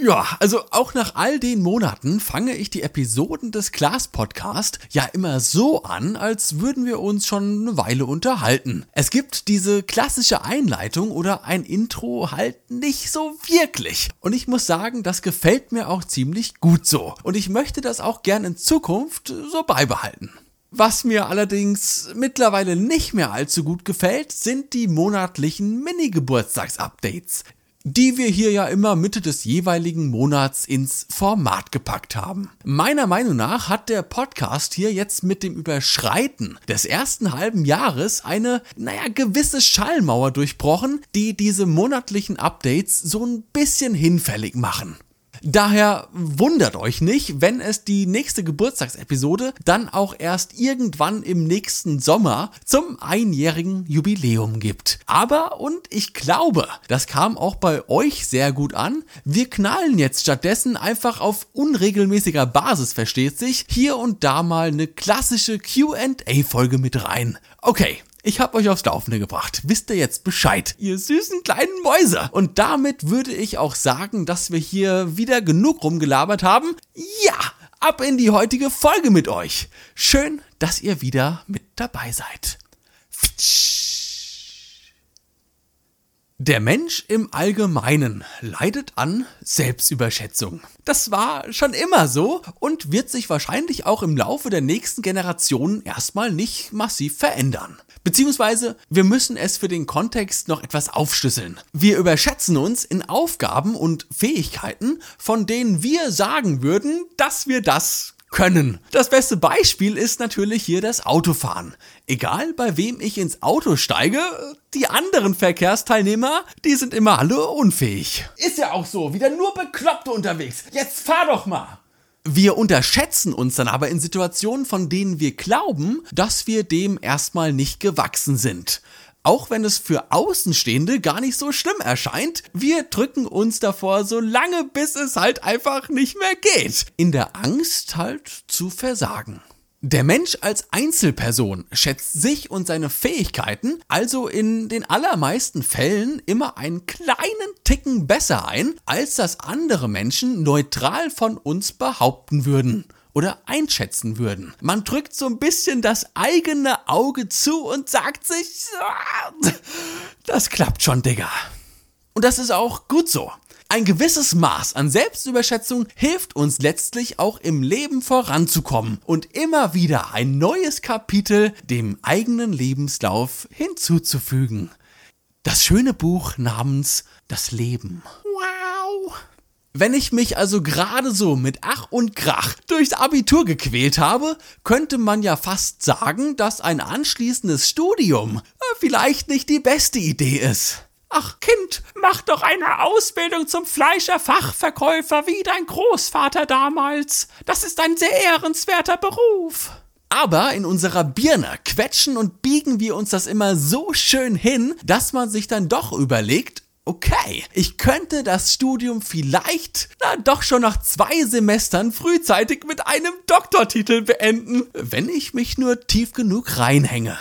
Ja, also auch nach all den Monaten fange ich die Episoden des Class Podcast ja immer so an, als würden wir uns schon eine Weile unterhalten. Es gibt diese klassische Einleitung oder ein Intro halt nicht so wirklich. Und ich muss sagen, das gefällt mir auch ziemlich gut so. Und ich möchte das auch gern in Zukunft so beibehalten. Was mir allerdings mittlerweile nicht mehr allzu gut gefällt, sind die monatlichen Mini-Geburtstags-Updates die wir hier ja immer Mitte des jeweiligen Monats ins Format gepackt haben. Meiner Meinung nach hat der Podcast hier jetzt mit dem Überschreiten des ersten halben Jahres eine, naja, gewisse Schallmauer durchbrochen, die diese monatlichen Updates so ein bisschen hinfällig machen. Daher wundert euch nicht, wenn es die nächste Geburtstagsepisode dann auch erst irgendwann im nächsten Sommer zum einjährigen Jubiläum gibt. Aber, und ich glaube, das kam auch bei euch sehr gut an, wir knallen jetzt stattdessen einfach auf unregelmäßiger Basis, versteht sich, hier und da mal eine klassische QA-Folge mit rein. Okay, ich hab euch aufs Laufende gebracht. Wisst ihr jetzt Bescheid, ihr süßen kleinen Mäuse? Und damit würde ich auch sagen, dass wir hier wieder genug rumgelabert haben. Ja, ab in die heutige Folge mit euch. Schön, dass ihr wieder mit dabei seid. Der Mensch im Allgemeinen leidet an Selbstüberschätzung. Das war schon immer so und wird sich wahrscheinlich auch im Laufe der nächsten Generationen erstmal nicht massiv verändern. Beziehungsweise wir müssen es für den Kontext noch etwas aufschlüsseln. Wir überschätzen uns in Aufgaben und Fähigkeiten, von denen wir sagen würden, dass wir das können. Das beste Beispiel ist natürlich hier das Autofahren. Egal bei wem ich ins Auto steige, die anderen Verkehrsteilnehmer, die sind immer alle unfähig. Ist ja auch so, wieder nur Bekloppte unterwegs. Jetzt fahr doch mal. Wir unterschätzen uns dann aber in Situationen, von denen wir glauben, dass wir dem erstmal nicht gewachsen sind. Auch wenn es für Außenstehende gar nicht so schlimm erscheint, wir drücken uns davor so lange, bis es halt einfach nicht mehr geht. In der Angst halt zu versagen. Der Mensch als Einzelperson schätzt sich und seine Fähigkeiten also in den allermeisten Fällen immer einen kleinen Ticken besser ein, als das andere Menschen neutral von uns behaupten würden oder einschätzen würden. Man drückt so ein bisschen das eigene Auge zu und sagt sich, ah, das klappt schon, Digga. Und das ist auch gut so. Ein gewisses Maß an Selbstüberschätzung hilft uns letztlich auch im Leben voranzukommen und immer wieder ein neues Kapitel dem eigenen Lebenslauf hinzuzufügen. Das schöne Buch namens Das Leben. Wow. Wenn ich mich also gerade so mit Ach und Krach durchs Abitur gequält habe, könnte man ja fast sagen, dass ein anschließendes Studium vielleicht nicht die beste Idee ist. Ach Kind, mach doch eine Ausbildung zum Fleischerfachverkäufer wie dein Großvater damals. Das ist ein sehr ehrenswerter Beruf. Aber in unserer Birne quetschen und biegen wir uns das immer so schön hin, dass man sich dann doch überlegt, okay, ich könnte das Studium vielleicht na doch schon nach zwei Semestern frühzeitig mit einem Doktortitel beenden, wenn ich mich nur tief genug reinhänge.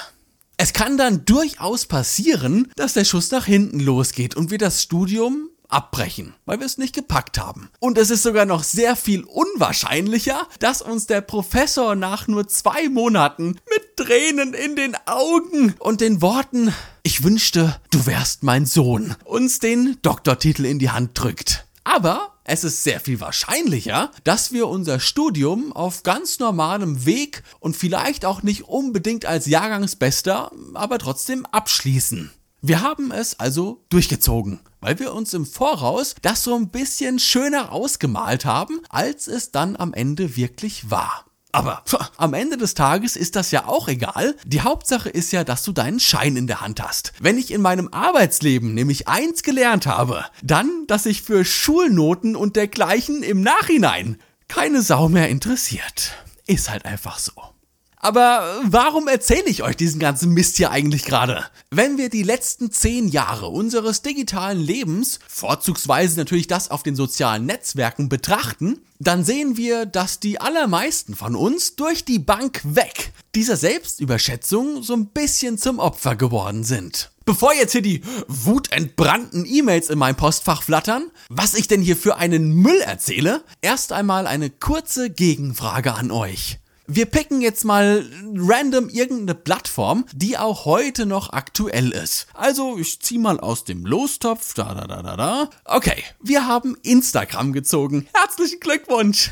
Es kann dann durchaus passieren, dass der Schuss nach hinten losgeht und wir das Studium abbrechen, weil wir es nicht gepackt haben. Und es ist sogar noch sehr viel unwahrscheinlicher, dass uns der Professor nach nur zwei Monaten mit Tränen in den Augen und den Worten Ich wünschte, du wärst mein Sohn, uns den Doktortitel in die Hand drückt. Aber es ist sehr viel wahrscheinlicher, dass wir unser Studium auf ganz normalem Weg und vielleicht auch nicht unbedingt als Jahrgangsbester, aber trotzdem abschließen. Wir haben es also durchgezogen, weil wir uns im Voraus das so ein bisschen schöner ausgemalt haben, als es dann am Ende wirklich war. Aber pff, am Ende des Tages ist das ja auch egal. Die Hauptsache ist ja, dass du deinen Schein in der Hand hast. Wenn ich in meinem Arbeitsleben nämlich eins gelernt habe, dann, dass ich für Schulnoten und dergleichen im Nachhinein keine Sau mehr interessiert. Ist halt einfach so. Aber warum erzähle ich euch diesen ganzen Mist hier eigentlich gerade? Wenn wir die letzten zehn Jahre unseres digitalen Lebens, vorzugsweise natürlich das auf den sozialen Netzwerken, betrachten, dann sehen wir, dass die allermeisten von uns durch die Bank weg dieser Selbstüberschätzung so ein bisschen zum Opfer geworden sind. Bevor jetzt hier die wutentbrannten E-Mails in meinem Postfach flattern, was ich denn hier für einen Müll erzähle, erst einmal eine kurze Gegenfrage an euch. Wir picken jetzt mal random irgendeine Plattform, die auch heute noch aktuell ist. Also, ich zieh mal aus dem Lostopf, da, da, da, da, da. Okay, wir haben Instagram gezogen. Herzlichen Glückwunsch!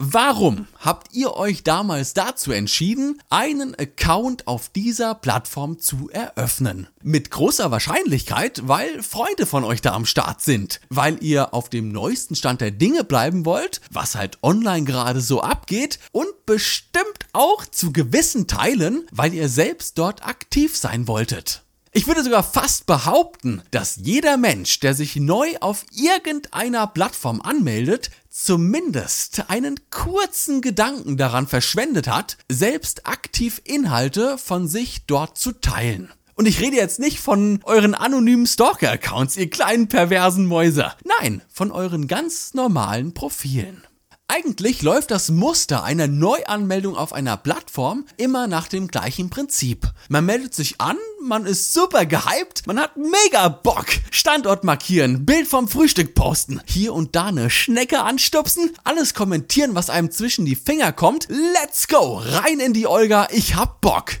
Warum habt ihr euch damals dazu entschieden, einen Account auf dieser Plattform zu eröffnen? Mit großer Wahrscheinlichkeit, weil Freunde von euch da am Start sind, weil ihr auf dem neuesten Stand der Dinge bleiben wollt, was halt online gerade so abgeht und bestimmt auch zu gewissen Teilen, weil ihr selbst dort aktiv sein wolltet. Ich würde sogar fast behaupten, dass jeder Mensch, der sich neu auf irgendeiner Plattform anmeldet, zumindest einen kurzen Gedanken daran verschwendet hat, selbst aktiv Inhalte von sich dort zu teilen. Und ich rede jetzt nicht von euren anonymen Stalker-Accounts, ihr kleinen perversen Mäuse. Nein, von euren ganz normalen Profilen. Eigentlich läuft das Muster einer Neuanmeldung auf einer Plattform immer nach dem gleichen Prinzip. Man meldet sich an, man ist super gehypt, man hat mega Bock. Standort markieren, Bild vom Frühstück posten, hier und da eine Schnecke anstupsen, alles kommentieren, was einem zwischen die Finger kommt. Let's go, rein in die Olga, ich hab Bock.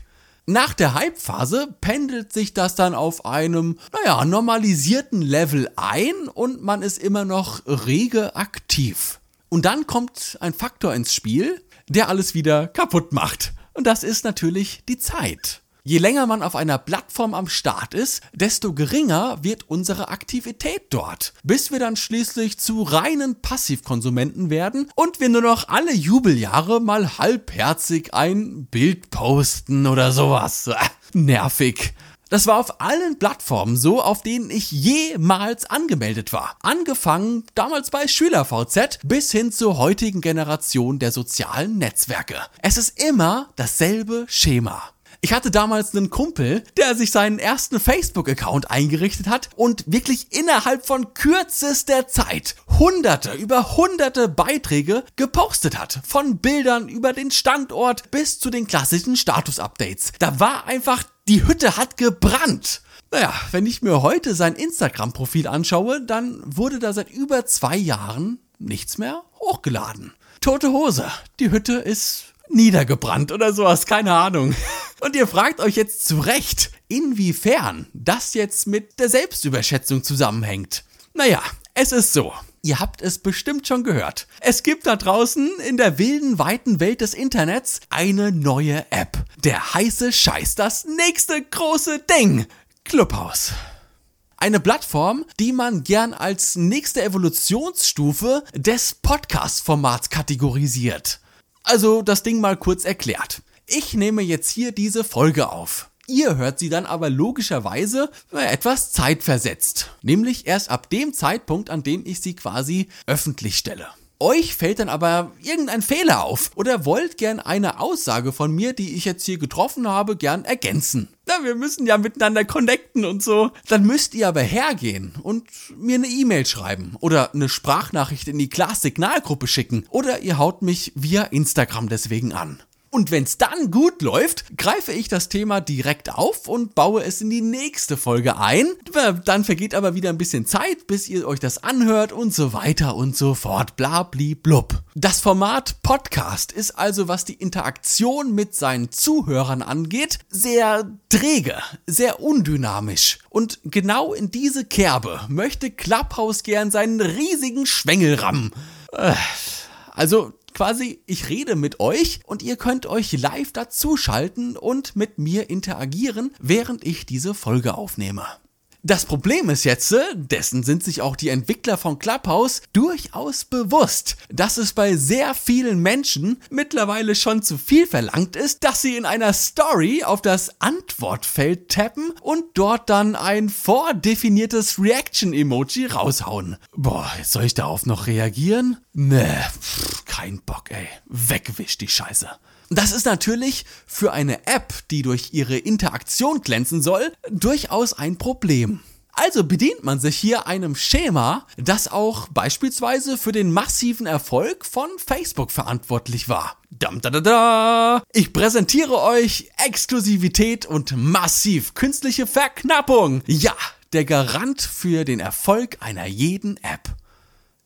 Nach der Hype-Phase pendelt sich das dann auf einem, naja, normalisierten Level ein und man ist immer noch rege aktiv. Und dann kommt ein Faktor ins Spiel, der alles wieder kaputt macht. Und das ist natürlich die Zeit. Je länger man auf einer Plattform am Start ist, desto geringer wird unsere Aktivität dort, bis wir dann schließlich zu reinen Passivkonsumenten werden und wir nur noch alle Jubeljahre mal halbherzig ein Bild posten oder sowas. Nervig. Das war auf allen Plattformen so, auf denen ich jemals angemeldet war. Angefangen damals bei SchülerVZ bis hin zur heutigen Generation der sozialen Netzwerke. Es ist immer dasselbe Schema. Ich hatte damals einen Kumpel, der sich seinen ersten Facebook-Account eingerichtet hat und wirklich innerhalb von kürzester Zeit hunderte über hunderte Beiträge gepostet hat. Von Bildern über den Standort bis zu den klassischen Status-Updates. Da war einfach, die Hütte hat gebrannt. Naja, wenn ich mir heute sein Instagram-Profil anschaue, dann wurde da seit über zwei Jahren nichts mehr hochgeladen. Tote Hose. Die Hütte ist niedergebrannt oder sowas, keine Ahnung. Und ihr fragt euch jetzt zu Recht, inwiefern das jetzt mit der Selbstüberschätzung zusammenhängt. Naja, es ist so. Ihr habt es bestimmt schon gehört. Es gibt da draußen in der wilden, weiten Welt des Internets eine neue App. Der heiße Scheiß, das nächste große Ding. Clubhouse. Eine Plattform, die man gern als nächste Evolutionsstufe des Podcast-Formats kategorisiert. Also das Ding mal kurz erklärt. Ich nehme jetzt hier diese Folge auf. Ihr hört sie dann aber logischerweise etwas zeitversetzt. Nämlich erst ab dem Zeitpunkt, an dem ich sie quasi öffentlich stelle. Euch fällt dann aber irgendein Fehler auf oder wollt gern eine Aussage von mir, die ich jetzt hier getroffen habe, gern ergänzen. Na, wir müssen ja miteinander connecten und so. Dann müsst ihr aber hergehen und mir eine E-Mail schreiben oder eine Sprachnachricht in die Class-Signalgruppe schicken oder ihr haut mich via Instagram deswegen an. Und wenn es dann gut läuft, greife ich das Thema direkt auf und baue es in die nächste Folge ein. Dann vergeht aber wieder ein bisschen Zeit, bis ihr euch das anhört und so weiter und so fort. Blabli blub. Das Format Podcast ist also, was die Interaktion mit seinen Zuhörern angeht, sehr träge, sehr undynamisch. Und genau in diese Kerbe möchte Clubhouse gern seinen riesigen Schwengel rammen. Äh, also quasi, ich rede mit euch und ihr könnt euch live dazuschalten und mit mir interagieren, während ich diese Folge aufnehme. Das Problem ist jetzt, dessen sind sich auch die Entwickler von Clubhouse durchaus bewusst, dass es bei sehr vielen Menschen mittlerweile schon zu viel verlangt ist, dass sie in einer Story auf das Antwortfeld tappen und dort dann ein vordefiniertes Reaction-Emoji raushauen. Boah, jetzt soll ich darauf noch reagieren? Nee, pff, kein Bock, ey. Wegwisch die Scheiße. Das ist natürlich für eine App, die durch ihre Interaktion glänzen soll, durchaus ein Problem. Also bedient man sich hier einem Schema, das auch beispielsweise für den massiven Erfolg von Facebook verantwortlich war. Dam, da, da, da. Ich präsentiere euch Exklusivität und massiv künstliche Verknappung. Ja, der Garant für den Erfolg einer jeden App.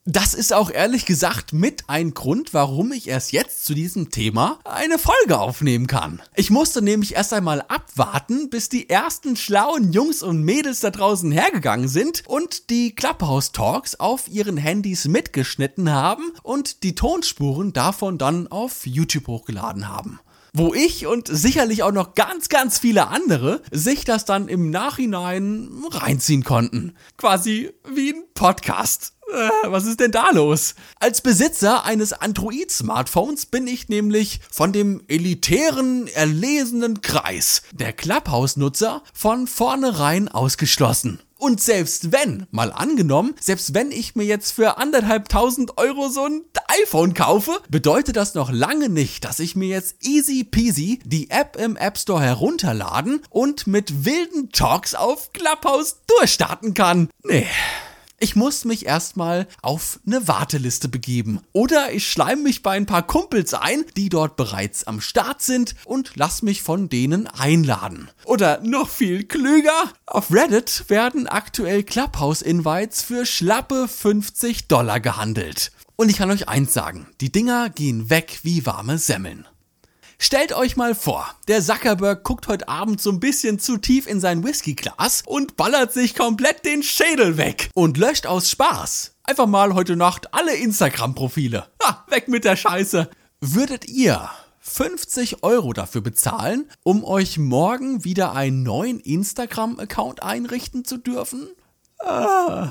Das ist auch ehrlich gesagt mit ein Grund, warum ich erst jetzt zu diesem Thema eine Folge aufnehmen kann. Ich musste nämlich erst einmal abwarten, bis die ersten schlauen Jungs und Mädels da draußen hergegangen sind und die Clubhouse Talks auf ihren Handys mitgeschnitten haben und die Tonspuren davon dann auf YouTube hochgeladen haben wo ich und sicherlich auch noch ganz, ganz viele andere sich das dann im Nachhinein reinziehen konnten. Quasi wie ein Podcast. Äh, was ist denn da los? Als Besitzer eines Android-Smartphones bin ich nämlich von dem elitären, erlesenen Kreis der Clubhouse-Nutzer von vornherein ausgeschlossen. Und selbst wenn, mal angenommen, selbst wenn ich mir jetzt für anderthalbtausend Euro so ein iPhone kaufe, bedeutet das noch lange nicht, dass ich mir jetzt easy peasy die App im App Store herunterladen und mit wilden Talks auf Clubhouse durchstarten kann. Nee. Ich muss mich erstmal auf eine Warteliste begeben. Oder ich schleim mich bei ein paar Kumpels ein, die dort bereits am Start sind und lass mich von denen einladen. Oder noch viel klüger, auf Reddit werden aktuell Clubhouse-Invites für schlappe 50 Dollar gehandelt. Und ich kann euch eins sagen, die Dinger gehen weg wie warme Semmeln. Stellt euch mal vor, der Zuckerberg guckt heute Abend so ein bisschen zu tief in sein Whiskyglas und ballert sich komplett den Schädel weg und löscht aus Spaß. Einfach mal heute Nacht alle Instagram-Profile. Ha, weg mit der Scheiße. Würdet ihr 50 Euro dafür bezahlen, um euch morgen wieder einen neuen Instagram-Account einrichten zu dürfen? Ah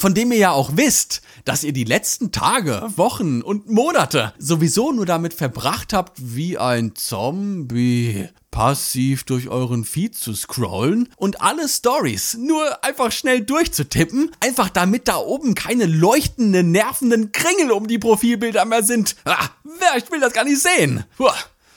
von dem ihr ja auch wisst, dass ihr die letzten Tage, Wochen und Monate sowieso nur damit verbracht habt, wie ein Zombie passiv durch euren Feed zu scrollen und alle Stories nur einfach schnell durchzutippen, einfach damit da oben keine leuchtenden, nervenden Kringel um die Profilbilder mehr sind. Ah, ich will das gar nicht sehen. Puh.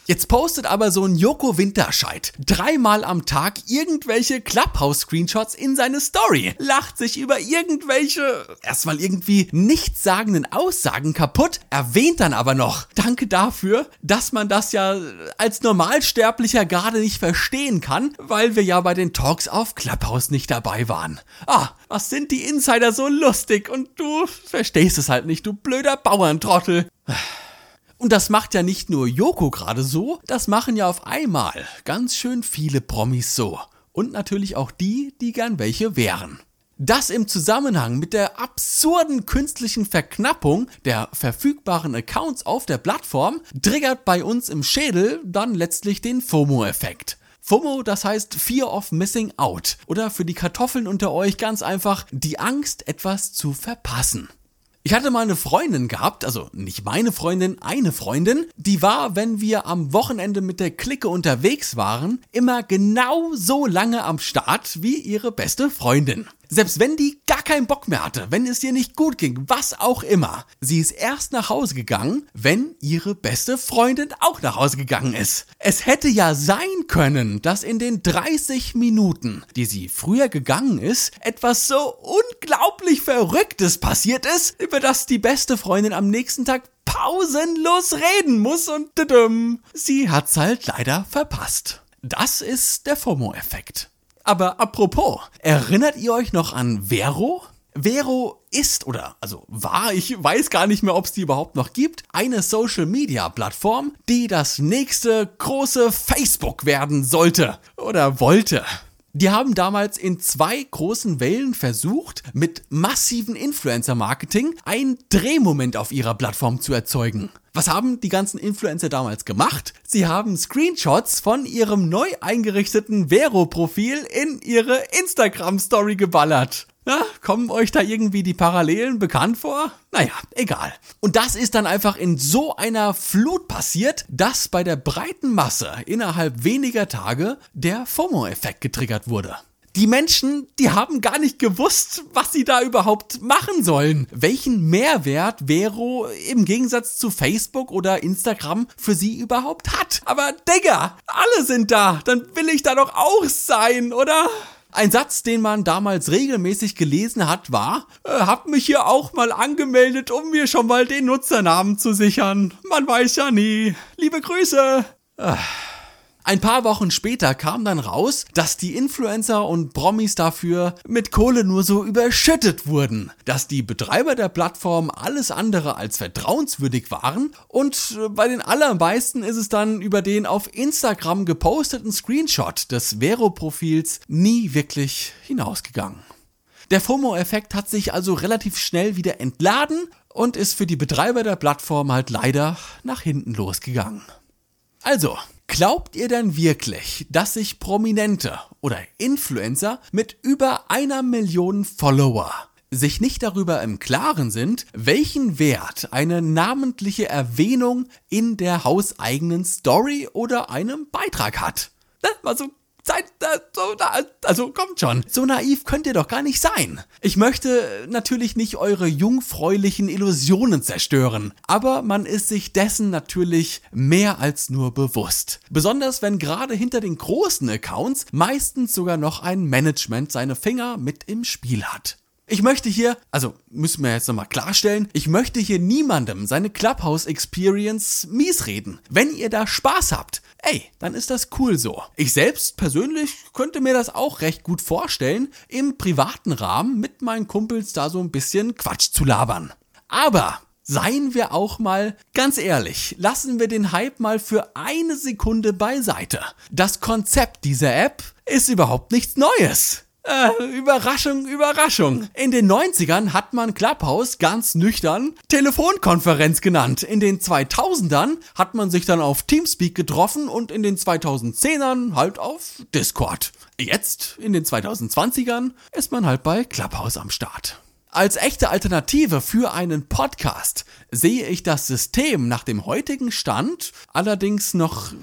Jetzt postet aber so ein Joko Winterscheid dreimal am Tag irgendwelche Clubhouse-Screenshots in seine Story, lacht sich über irgendwelche erstmal irgendwie nichtssagenden Aussagen kaputt, erwähnt dann aber noch, danke dafür, dass man das ja als Normalsterblicher gerade nicht verstehen kann, weil wir ja bei den Talks auf Clubhouse nicht dabei waren. Ah, was sind die Insider so lustig und du verstehst es halt nicht, du blöder Bauerntrottel. Und das macht ja nicht nur Joko gerade so, das machen ja auf einmal ganz schön viele Promis so. Und natürlich auch die, die gern welche wären. Das im Zusammenhang mit der absurden künstlichen Verknappung der verfügbaren Accounts auf der Plattform triggert bei uns im Schädel dann letztlich den FOMO-Effekt. FOMO, das heißt Fear of Missing Out. Oder für die Kartoffeln unter euch ganz einfach die Angst, etwas zu verpassen. Ich hatte mal eine Freundin gehabt, also nicht meine Freundin, eine Freundin, die war, wenn wir am Wochenende mit der Clique unterwegs waren, immer genau so lange am Start wie ihre beste Freundin. Selbst wenn die gar keinen Bock mehr hatte, wenn es ihr nicht gut ging, was auch immer. Sie ist erst nach Hause gegangen, wenn ihre beste Freundin auch nach Hause gegangen ist. Es hätte ja sein können, dass in den 30 Minuten, die sie früher gegangen ist, etwas so unglaublich Verrücktes passiert ist, über das die beste Freundin am nächsten Tag pausenlos reden muss und sie hat's halt leider verpasst. Das ist der FOMO-Effekt. Aber apropos, erinnert ihr euch noch an Vero? Vero ist oder also war, ich weiß gar nicht mehr, ob es die überhaupt noch gibt, eine Social Media Plattform, die das nächste große Facebook werden sollte oder wollte. Die haben damals in zwei großen Wellen versucht, mit massiven Influencer-Marketing einen Drehmoment auf ihrer Plattform zu erzeugen. Was haben die ganzen Influencer damals gemacht? Sie haben Screenshots von ihrem neu eingerichteten Vero-Profil in ihre Instagram-Story geballert. Ja, kommen euch da irgendwie die Parallelen bekannt vor? Naja, egal. Und das ist dann einfach in so einer Flut passiert, dass bei der breiten Masse innerhalb weniger Tage der FOMO-Effekt getriggert wurde. Die Menschen, die haben gar nicht gewusst, was sie da überhaupt machen sollen. Welchen Mehrwert Vero im Gegensatz zu Facebook oder Instagram für sie überhaupt hat. Aber Digga, alle sind da. Dann will ich da doch auch sein, oder? Ein Satz, den man damals regelmäßig gelesen hat, war, äh, hab mich hier auch mal angemeldet, um mir schon mal den Nutzernamen zu sichern. Man weiß ja nie. Liebe Grüße. Ah. Ein paar Wochen später kam dann raus, dass die Influencer und Promis dafür mit Kohle nur so überschüttet wurden, dass die Betreiber der Plattform alles andere als vertrauenswürdig waren und äh, bei den allermeisten ist es dann über den auf Instagram geposteten Screenshot des Vero-Profils nie wirklich hinausgegangen. Der FOMO-Effekt hat sich also relativ schnell wieder entladen und ist für die Betreiber der Plattform halt leider nach hinten losgegangen. Also, Glaubt ihr denn wirklich, dass sich Prominente oder Influencer mit über einer Million Follower sich nicht darüber im Klaren sind, welchen Wert eine namentliche Erwähnung in der hauseigenen Story oder einem Beitrag hat? Also Seid so also kommt schon. So naiv könnt ihr doch gar nicht sein. Ich möchte natürlich nicht eure jungfräulichen Illusionen zerstören, aber man ist sich dessen natürlich mehr als nur bewusst. Besonders wenn gerade hinter den großen Accounts meistens sogar noch ein Management seine Finger mit im Spiel hat. Ich möchte hier, also müssen wir jetzt nochmal klarstellen, ich möchte hier niemandem seine Clubhouse Experience mies reden. Wenn ihr da Spaß habt, ey, dann ist das cool so. Ich selbst persönlich könnte mir das auch recht gut vorstellen, im privaten Rahmen mit meinen Kumpels da so ein bisschen Quatsch zu labern. Aber Seien wir auch mal ganz ehrlich, lassen wir den Hype mal für eine Sekunde beiseite. Das Konzept dieser App ist überhaupt nichts Neues. Äh, Überraschung, Überraschung. In den 90ern hat man Clubhouse ganz nüchtern Telefonkonferenz genannt. In den 2000ern hat man sich dann auf Teamspeak getroffen und in den 2010ern halt auf Discord. Jetzt, in den 2020ern, ist man halt bei Clubhouse am Start. Als echte Alternative für einen Podcast sehe ich das System nach dem heutigen Stand allerdings noch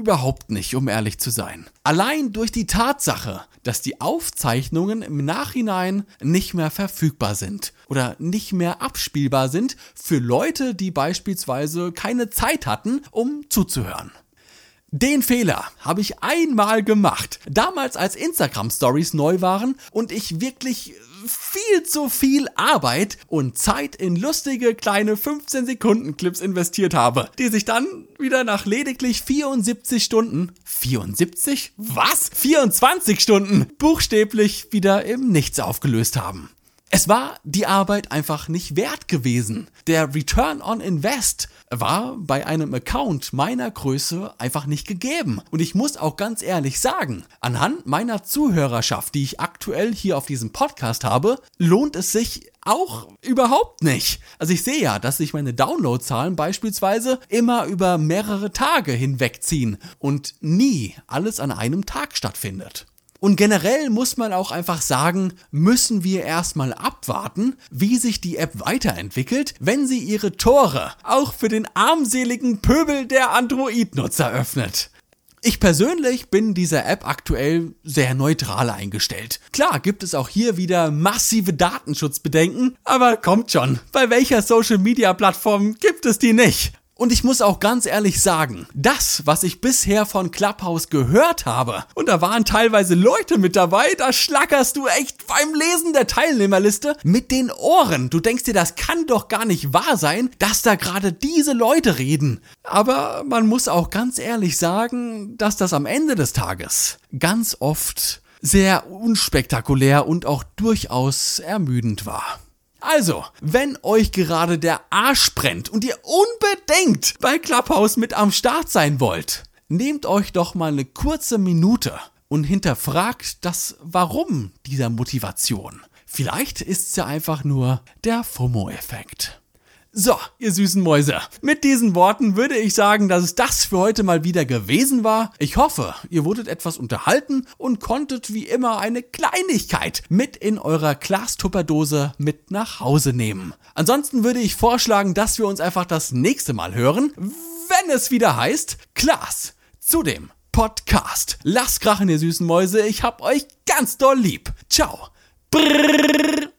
überhaupt nicht, um ehrlich zu sein. Allein durch die Tatsache, dass die Aufzeichnungen im Nachhinein nicht mehr verfügbar sind oder nicht mehr abspielbar sind für Leute, die beispielsweise keine Zeit hatten, um zuzuhören. Den Fehler habe ich einmal gemacht. Damals als Instagram Stories neu waren und ich wirklich viel zu viel Arbeit und Zeit in lustige kleine 15 Sekunden Clips investiert habe, die sich dann wieder nach lediglich 74 Stunden 74? Was? 24 Stunden buchstäblich wieder im Nichts aufgelöst haben. Es war die Arbeit einfach nicht wert gewesen. Der Return on Invest war bei einem Account meiner Größe einfach nicht gegeben. Und ich muss auch ganz ehrlich sagen, anhand meiner Zuhörerschaft, die ich aktuell hier auf diesem Podcast habe, lohnt es sich auch überhaupt nicht. Also ich sehe ja, dass sich meine Downloadzahlen beispielsweise immer über mehrere Tage hinwegziehen und nie alles an einem Tag stattfindet. Und generell muss man auch einfach sagen, müssen wir erstmal abwarten, wie sich die App weiterentwickelt, wenn sie ihre Tore auch für den armseligen Pöbel der Android-Nutzer öffnet. Ich persönlich bin dieser App aktuell sehr neutral eingestellt. Klar gibt es auch hier wieder massive Datenschutzbedenken, aber kommt schon, bei welcher Social-Media-Plattform gibt es die nicht? Und ich muss auch ganz ehrlich sagen, das, was ich bisher von Clubhouse gehört habe, und da waren teilweise Leute mit dabei, da schlackerst du echt beim Lesen der Teilnehmerliste mit den Ohren. Du denkst dir, das kann doch gar nicht wahr sein, dass da gerade diese Leute reden. Aber man muss auch ganz ehrlich sagen, dass das am Ende des Tages ganz oft sehr unspektakulär und auch durchaus ermüdend war. Also, wenn euch gerade der Arsch brennt und ihr unbedingt bei Clubhouse mit am Start sein wollt, nehmt euch doch mal eine kurze Minute und hinterfragt das Warum dieser Motivation. Vielleicht ist es ja einfach nur der FOMO-Effekt. So, ihr süßen Mäuse. Mit diesen Worten würde ich sagen, dass es das für heute mal wieder gewesen war. Ich hoffe, ihr wurdet etwas unterhalten und konntet wie immer eine Kleinigkeit mit in eurer Glastupperdose mit nach Hause nehmen. Ansonsten würde ich vorschlagen, dass wir uns einfach das nächste Mal hören, wenn es wieder heißt Klaas zu dem Podcast. Lasst krachen, ihr süßen Mäuse. Ich hab euch ganz doll lieb. Ciao. Brrr.